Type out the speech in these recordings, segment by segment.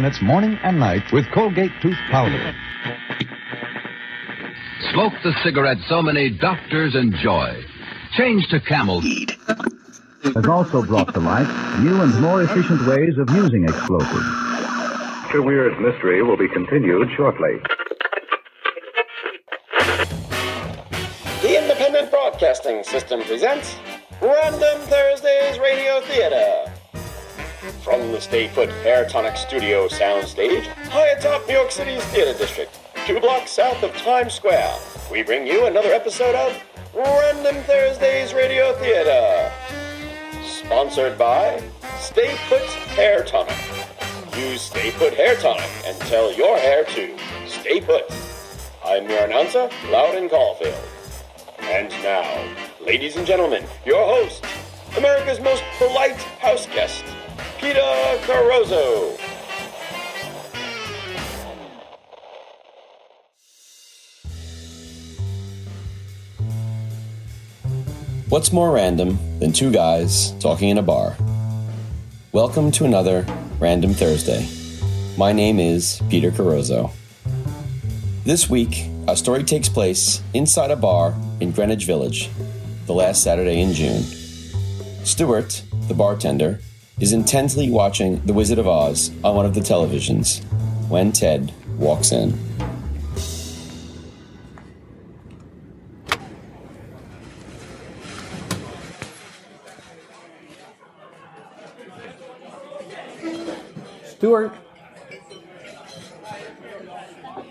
It's morning and night with Colgate tooth powder. Smoke the cigarette so many doctors enjoy. Change to camel weed. Has also brought to light new and more efficient ways of using explosives. Mr. Weird's mystery will be continued shortly. The Independent Broadcasting System presents Random Thursdays Radio Theater. From the Stay Put Hair Tonic Studio soundstage, high atop New York City's Theater District, two blocks south of Times Square, we bring you another episode of Random Thursdays Radio Theater. Sponsored by Stay Put Hair Tonic. Use Stay Put Hair Tonic and tell your hair to stay put. I'm your announcer, Loudon Caulfield. And now, ladies and gentlemen, your host, America's most polite house guest, Peter Carozzo. What's more random than two guys talking in a bar? Welcome to another Random Thursday. My name is Peter Carozzo. This week, our story takes place inside a bar in Greenwich Village, the last Saturday in June. Stuart, the bartender, is intently watching The Wizard of Oz on one of the televisions when Ted walks in. Stuart.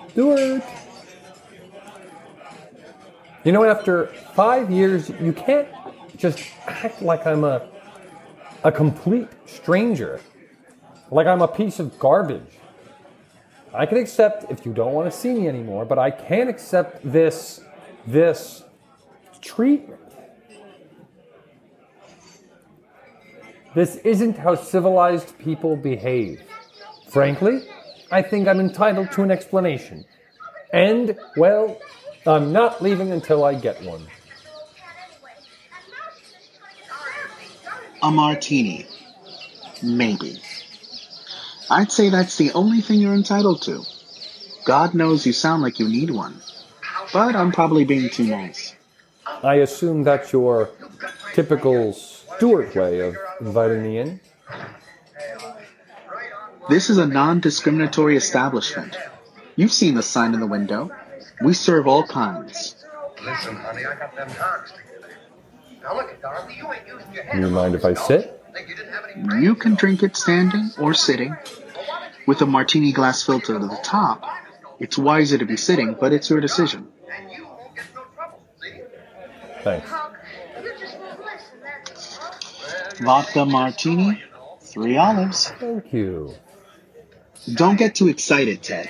Stuart. You know, after five years, you can't just act like I'm a a complete stranger, like I'm a piece of garbage. I can accept if you don't want to see me anymore, but I can't accept this this treatment. This isn't how civilized people behave. Frankly, I think I'm entitled to an explanation. And, well, I'm not leaving until I get one. A martini. Maybe. I'd say that's the only thing you're entitled to. God knows you sound like you need one. But I'm probably being too nice. I assume that's your typical Stuart way of inviting me in. This is a non discriminatory establishment. You've seen the sign in the window. We serve all kinds. Listen, honey, I got them dogs together. Now look at Dorothy, you ain't using your head. You mind if I sit? You didn't have any You can drink it standing or sitting. With a martini glass filter to the top, it's wiser to be sitting, but it's your decision. and you won't get no trouble, see? Thanks. Vodka martini, three olives. Thank you. Don't get too excited, Ted.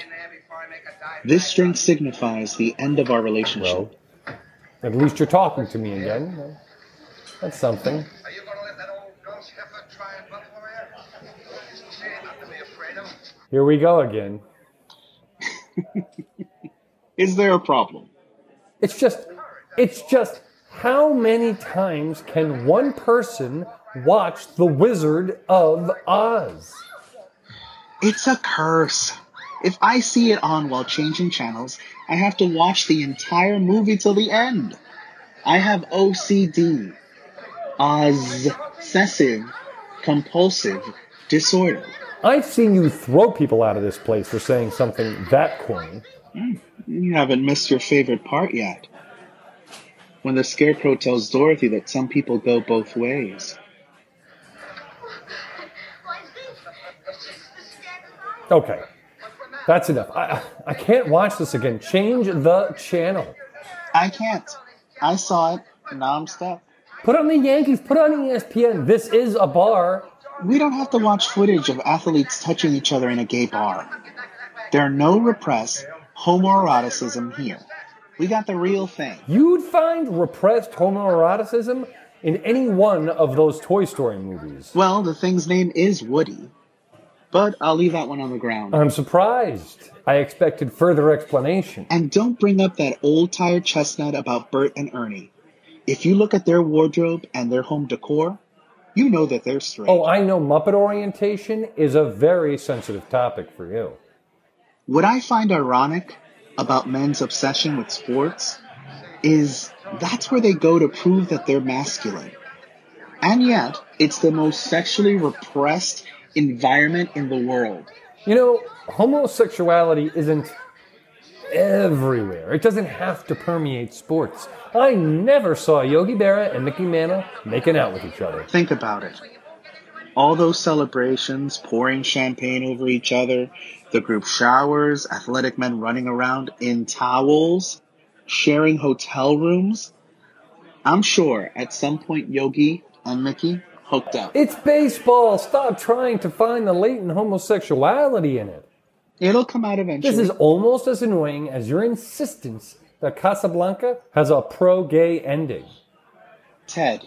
This drink signifies the end of our relationship. Well, at least you're talking to me again. That's something. Here we go again. Is there a problem? It's just, it's just, how many times can one person watch The Wizard of Oz? It's a curse. If I see it on while changing channels, I have to watch the entire movie till the end. I have OCD. Obsessive compulsive disorder. I've seen you throw people out of this place for saying something that corny. Mm, you haven't missed your favorite part yet. When the scarecrow tells Dorothy that some people go both ways. Okay, that's enough. I, I can't watch this again. Change the channel. I can't. I saw it, and now I'm stuck. Put on the Yankees. Put on ESPN. This is a bar. We don't have to watch footage of athletes touching each other in a gay bar. There are no repressed homoeroticism here. We got the real thing. You'd find repressed homoeroticism in any one of those Toy Story movies. Well, the thing's name is Woody. But I'll leave that one on the ground. I'm surprised. I expected further explanation. And don't bring up that old tired chestnut about Bert and Ernie. If you look at their wardrobe and their home decor, You know that they're straight. Oh, I know Muppet orientation is a very sensitive topic for you. What I find ironic about men's obsession with sports is that's where they go to prove that they're masculine. And yet, it's the most sexually repressed environment in the world. You know, homosexuality isn't everywhere. It doesn't have to permeate sports. I never saw Yogi Berra and Mickey Mantle making out with each other. Think about it. All those celebrations, pouring champagne over each other, the group showers, athletic men running around in towels, sharing hotel rooms. I'm sure at some point Yogi and Mickey hooked up. It's baseball. Stop trying to find the latent homosexuality in it. It'll come out eventually. This is almost as annoying as your insistence that Casablanca has a pro gay ending. Ted,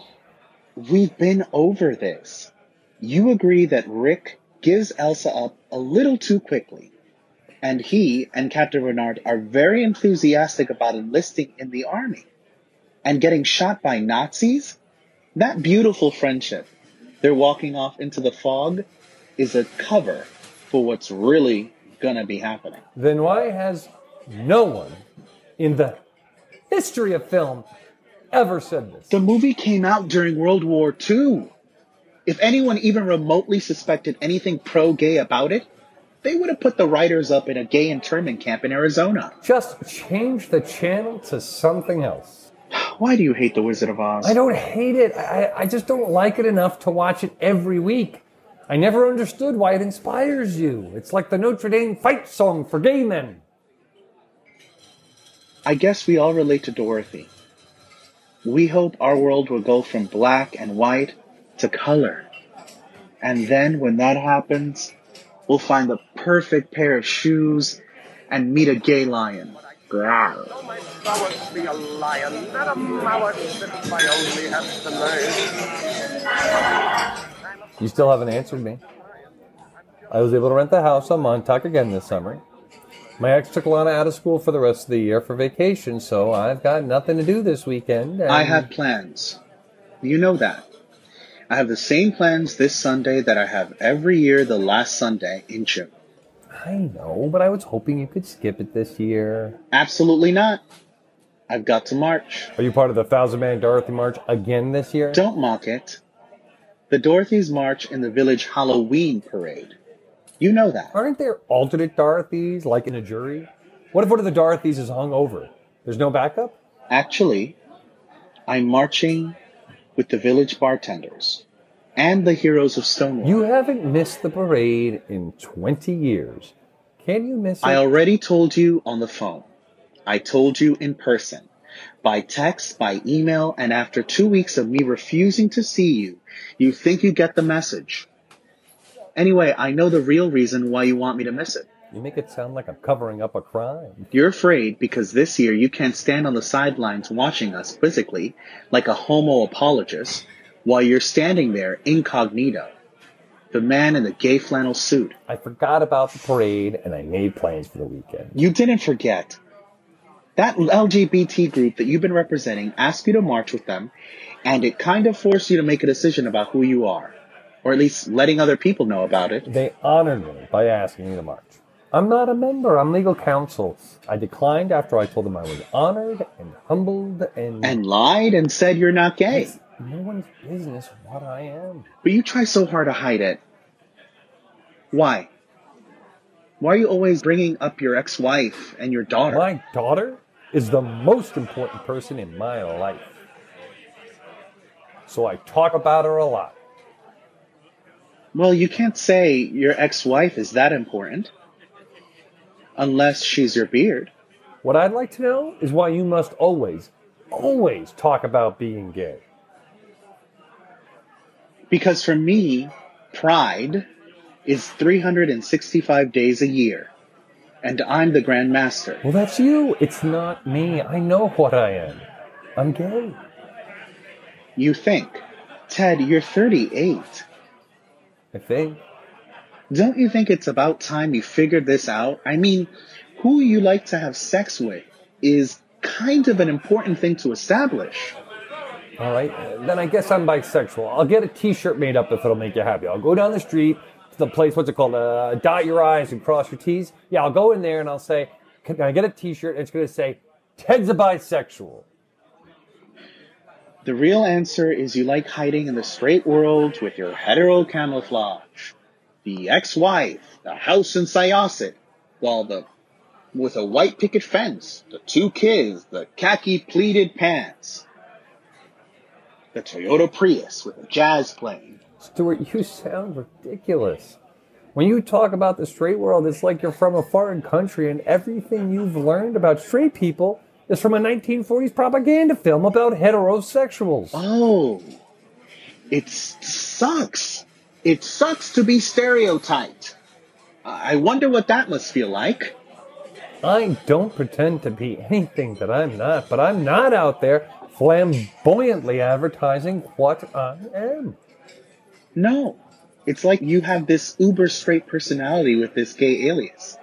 we've been over this. You agree that Rick gives Ilsa up a little too quickly, and he and Captain Renard are very enthusiastic about enlisting in the army and getting shot by Nazis? That beautiful friendship, they're walking off into the fog, is a cover for what's really gonna be happening. Then why has no one in the history of film ever said this? The movie came out during World War II. If anyone even remotely suspected anything pro gay about it, they would have put the writers up in a gay internment camp in Arizona. Just change the channel to something else. Why do you hate The Wizard of Oz? I don't hate it. I, I just don't like it enough to watch it every week. I never understood why it inspires you. It's like the Notre Dame fight song for gay men. I guess we all relate to Dorothy. We hope our world will go from black and white to color. And then when that happens, we'll find the perfect pair of shoes and meet a gay lion. Growl. Flowers be a lion, not a mouse, if I only had the nerve. You still haven't answered me. I was able to rent the house on Montauk again this summer. My ex took Lana out of school for the rest of the year for vacation, so I've got nothing to do this weekend. and- I have plans. You know that. I have the same plans this Sunday that I have every year the last Sunday in June. I know, but I was hoping you could skip it this year. Absolutely not. I've got to march. Are you part of the Thousand Man Dorothy March again this year? Don't mock it. The Dorothy's march in the village Halloween parade. You know that. Aren't there alternate Dorothys, like in a jury? What if one of the Dorothys is hung over? There's no backup? Actually, I'm marching with the village bartenders and the heroes of Stonewall. You haven't missed the parade in 20 years. Can you miss it? I already told you on the phone. I told you in person. By text, by email, and after two weeks of me refusing to see you, you think you get the message. Anyway, I know the real reason why you want me to miss it. You make it sound like I'm covering up a crime. You're afraid because this year you can't stand on the sidelines watching us quizzically like a homo apologist while you're standing there incognito. The man in the gay flannel suit. I forgot about the parade and I made plans for the weekend. You didn't forget. That LGBT group that you've been representing asked you to march with them, and it kind of forced you to make a decision about who you are. Or at least letting other people know about it. They honored me by asking me to march. I'm not a member, I'm legal counsel. I declined after I told them I was honored and humbled and. And lied and said you're not gay. It's no one's business what I am. But you try so hard to hide it. Why? Why are you always bringing up your ex-wife and your daughter? My daughter is the most important person in my life. So I talk about her a lot. Well, you can't say your ex-wife is that important. Unless she's your beard. What I'd like to know is why you must always, always talk about being gay. Because for me, pride is 365 days a year. And I'm the Grand Master. Well, that's you. It's not me. I know what I am. I'm gay. You think. Ted, you're 38. I think. Don't you think it's about time you figured this out? I mean, who you like to have sex with is kind of an important thing to establish. All right, then I guess I'm bisexual. I'll get a T-shirt made up if it'll make you happy. I'll go down the street the place. What's it called? Uh, dot your I's and cross your T's. Yeah, I'll go in there and I'll say, "Can I get a T-shirt?" And it's going to say, "Ted's a bisexual." The real answer is you like hiding in the straight world with your hetero camouflage. The ex-wife, the house in Syosset, while the with a white picket fence, the two kids, the khaki pleated pants, the Toyota Prius with a jazz playing. Stuart, you sound ridiculous. When you talk about the straight world, it's like you're from a foreign country and everything you've learned about straight people is from a 1940s propaganda film about heterosexuals. Oh, it sucks. It sucks to be stereotyped. I wonder what that must feel like. I don't pretend to be anything that I'm not, but I'm not out there flamboyantly advertising what I am. No. It's like you have this uber straight personality with this gay alias.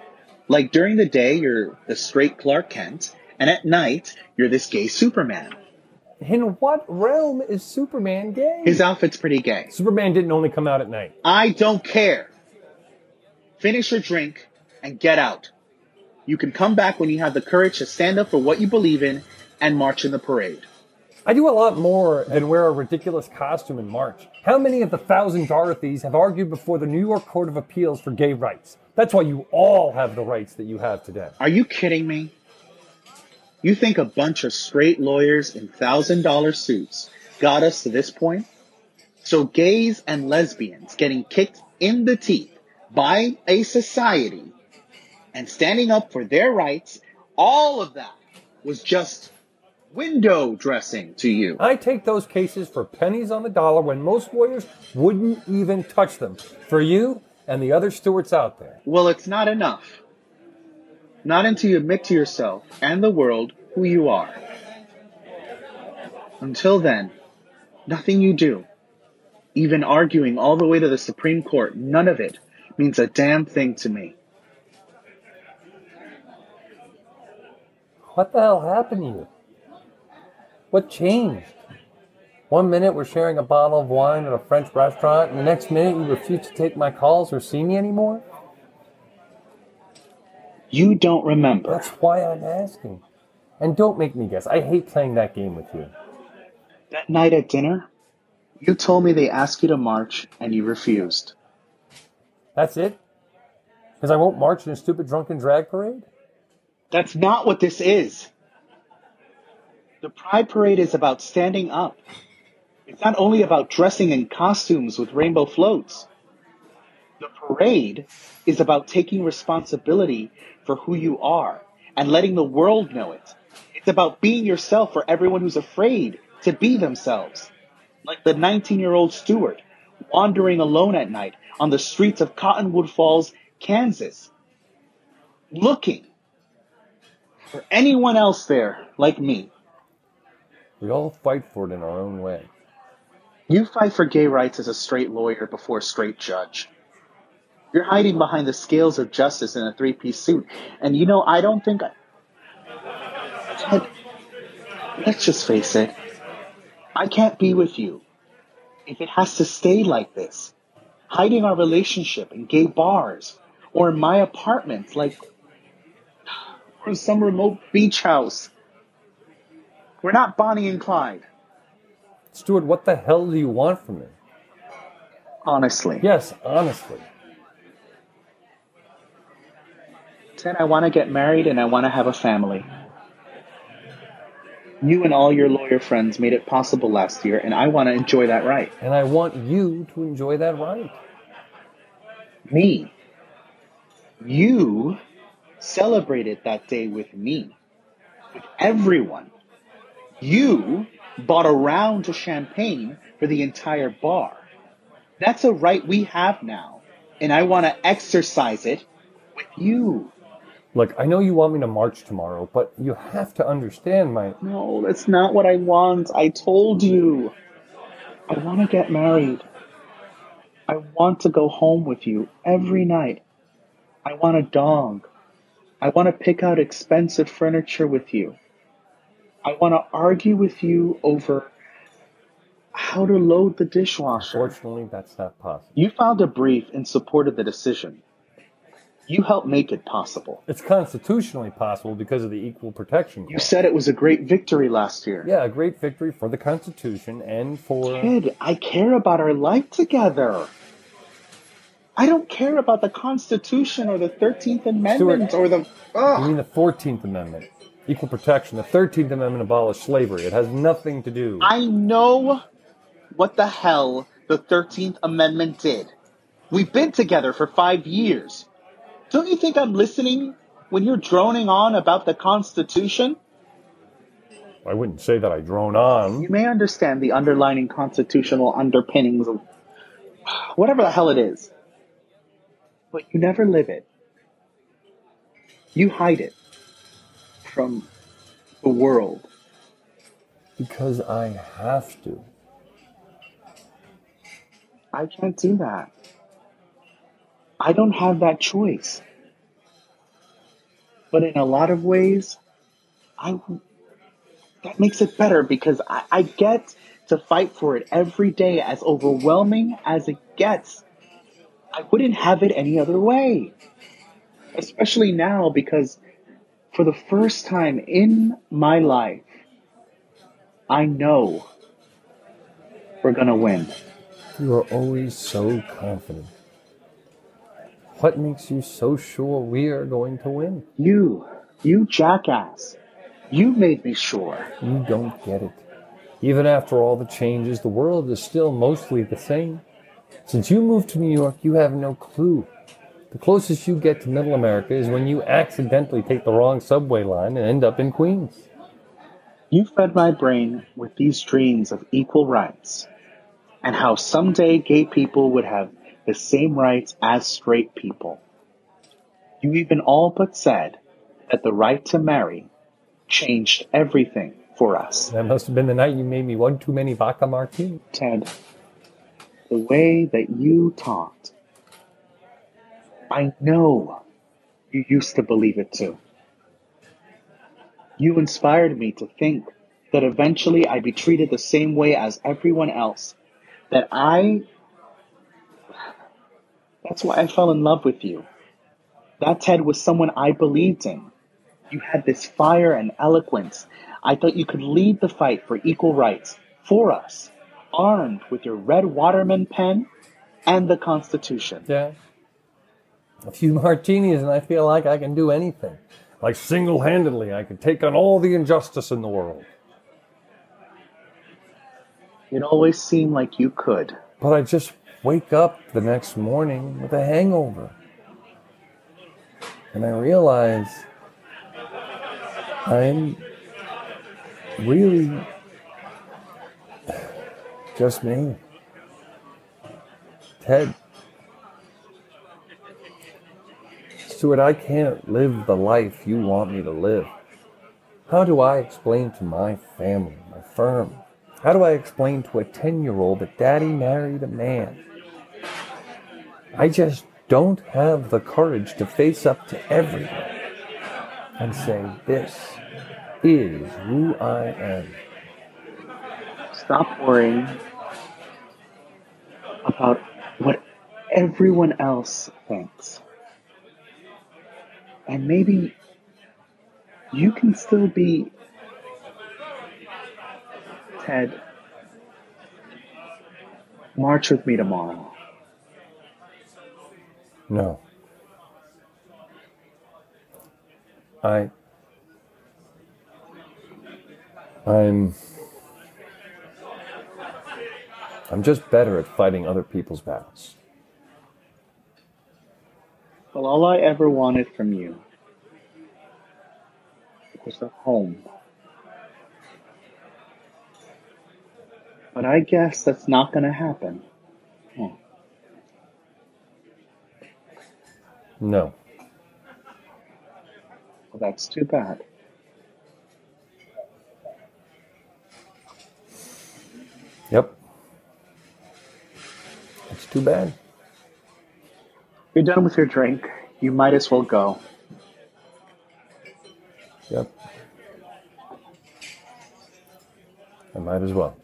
Like during the day, you're the straight Clark Kent, and at night, you're this gay Superman. In what realm is Superman gay? His outfit's pretty gay. Superman didn't only come out at night. I don't care. Finish your drink and get out. You can come back when you have the courage to stand up for what you believe in and march in the parade. I do a lot more than wear a ridiculous costume and march. How many of the thousand Dorothys have argued before the New York Court of Appeals for gay rights? That's why you all have the rights that you have today. Are you kidding me? You think a bunch of straight lawyers in thousand dollar suits got us to this point? So gays and lesbians getting kicked in the teeth by a society and standing up for their rights, all of that was just window dressing to you. I take those cases for pennies on the dollar when most lawyers wouldn't even touch them. For you and the other Stuarts out there. Well, it's not enough. Not until you admit to yourself and the world who you are. Until then, nothing you do, even arguing all the way to the Supreme Court, none of it means a damn thing to me. What the hell happened to you? What changed? One minute we're sharing a bottle of wine at a French restaurant, and the next minute you refuse to take my calls or see me anymore? You don't remember. That's why I'm asking. And don't make me guess. I hate playing that game with you. That night at dinner, you told me they asked you to march and you refused. That's it? Because I won't march in a stupid drunken drag parade? That's not what this is. The Pride Parade is about standing up. It's not only about dressing in costumes with rainbow floats. The parade is about taking responsibility for who you are and letting the world know it. It's about being yourself for everyone who's afraid to be themselves. Like the 19 year old Stuart wandering alone at night on the streets of Cottonwood Falls, Kansas, looking for anyone else there like me. We all fight for it in our own way. You fight for gay rights as a straight lawyer before a straight judge. You're hiding behind the scales of justice in a three piece suit. And you know, I don't think I. Let's just face it. I can't be with you if it has to stay like this. Hiding our relationship in gay bars or in my apartment, like, or some remote beach house. We're not Bonnie and Clyde. Stuart, what the hell do you want from me? Honestly. Yes, honestly. Ted, I want to get married and I want to have a family. You and all your lawyer friends made it possible last year, and I want to enjoy that right. And I want you to enjoy that right. Me. You celebrated that day with me, with everyone. You bought a round of champagne for the entire bar. That's a right we have now, and I want to exercise it with you. Look, I know you want me to march tomorrow, but you have to understand my. No, that's not what I want. I told you. I want to get married. I want to go home with you every night. I want a dog. I want to pick out expensive furniture with you. I want to argue with you over how to load the dishwasher. Fortunately, that's not possible. You filed a brief in support of the decision. You helped make it possible. It's constitutionally possible because of the Equal Protection Clause. You said it was a great victory last year. Yeah, a great victory for the Constitution and for. Kid, I care about our life together. I don't care about the Constitution or the 13th Amendment or the. You mean the 14th Amendment? Equal protection. The 13th Amendment abolished slavery. It has nothing to do. I know what the hell the 13th Amendment did. We've been together for five years. Don't you think I'm listening when you're droning on about the Constitution? I wouldn't say that I drone on. You may understand the underlining constitutional underpinnings of whatever the hell it is, but you never live it. You hide it from the world. Because I have to. I can't do that. I don't have that choice. But in a lot of ways, I that makes it better because I, I get to fight for it every day as overwhelming as it gets. I wouldn't have it any other way. Especially now because for the first time in my life, I know we're gonna win. You are always so confident. What makes you so sure we are going to win? You, you jackass. You made me sure. You don't get it. Even after all the changes, the world is still mostly the same. Since you moved to New York, you have no clue. The closest you get to Middle America is when you accidentally take the wrong subway line and end up in Queens. You fed my brain with these dreams of equal rights and how someday gay people would have the same rights as straight people. You even all but said that the right to marry changed everything for us. That must have been the night you made me one too many vodka martinis. Ted, the way that you talked, I know you used to believe it too. You inspired me to think that eventually I'd be treated the same way as everyone else. That I. That's why I fell in love with you. That Ted was someone I believed in. You had this fire and eloquence. I thought you could lead the fight for equal rights for us, armed with your red Waterman pen and the Constitution. Yeah. A few martinis and I feel like I can do anything. Like single handedly, I could take on all the injustice in the world. It always seemed like you could. But I just wake up the next morning with a hangover. And I realize I'm really just me. Ted. Stuart, I can't live the life you want me to live. How do I explain to my family, my firm, how do I explain to a 10 year old that daddy married a man? I just don't have the courage to face up to everyone and say, this is who I am. Stop worrying about what everyone else thinks. And maybe you can still be Ted. March with me tomorrow. No. I. I'm. I'm just better at fighting other people's battles. Well, all I ever wanted from you was a home. But I guess that's not going to happen. Hmm. No. Well, that's too bad. Yep. It's too bad. You're done with your drink. You might as well go. Yep. I might as well.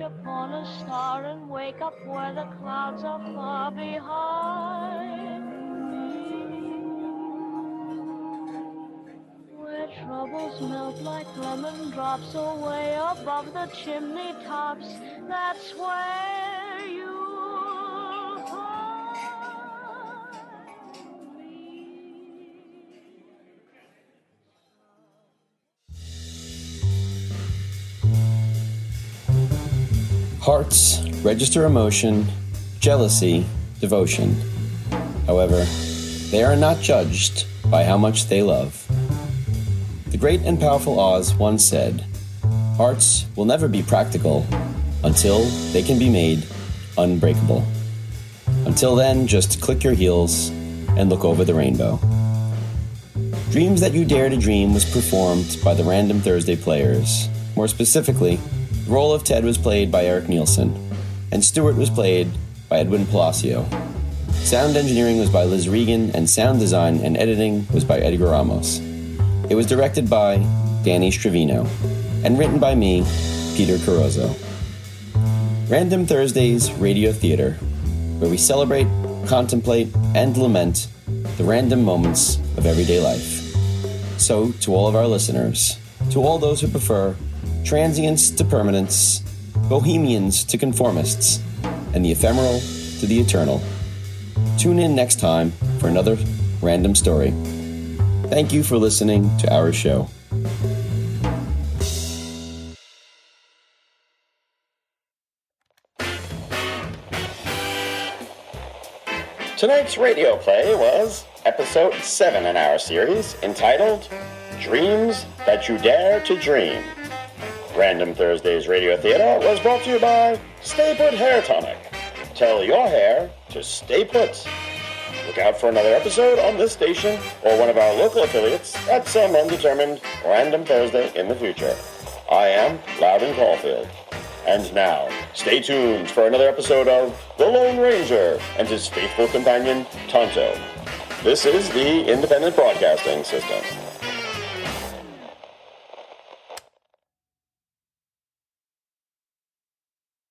upon a star and wake up where the clouds are far behind. Where troubles melt like lemon drops away above the chimney tops. That's where me. Hearts register emotion, jealousy, devotion. However, they are not judged by how much they love. The great and powerful Oz once said, Arts will never be practical until they can be made unbreakable. Until then, just click your heels and look over the rainbow. Dreams That You Dare to Dream was performed by the Random Thursday Players. More specifically, the role of Ted was played by Eric Nielsen, and Stuart was played by Edwin Palacio. Sound engineering was by Liz Regan, and sound design and editing was by Edgar Ramos. It was directed by Danny Stravino, and written by me, Peter Carozzo. Random Thursdays Radio Theater, where we celebrate, contemplate, and lament the random moments of everyday life. So, to all of our listeners, to all those who prefer transients to permanence, bohemians to conformists, and the ephemeral to the eternal, tune in next time for another random story. Thank you for listening to our show. Tonight's radio play was episode 7 in our series entitled Dreams That You Dare to Dream. Random Thursdays Radio Theater was brought to you by Stay Put Hair Tonic. Tell your hair to stay put. Look out for another episode on this station or one of our local affiliates at some undetermined Random Thursday in the future. I am Loudon Caulfield. And now, stay tuned for another episode of The Lone Ranger and his faithful companion, Tonto. This is the Independent Broadcasting System.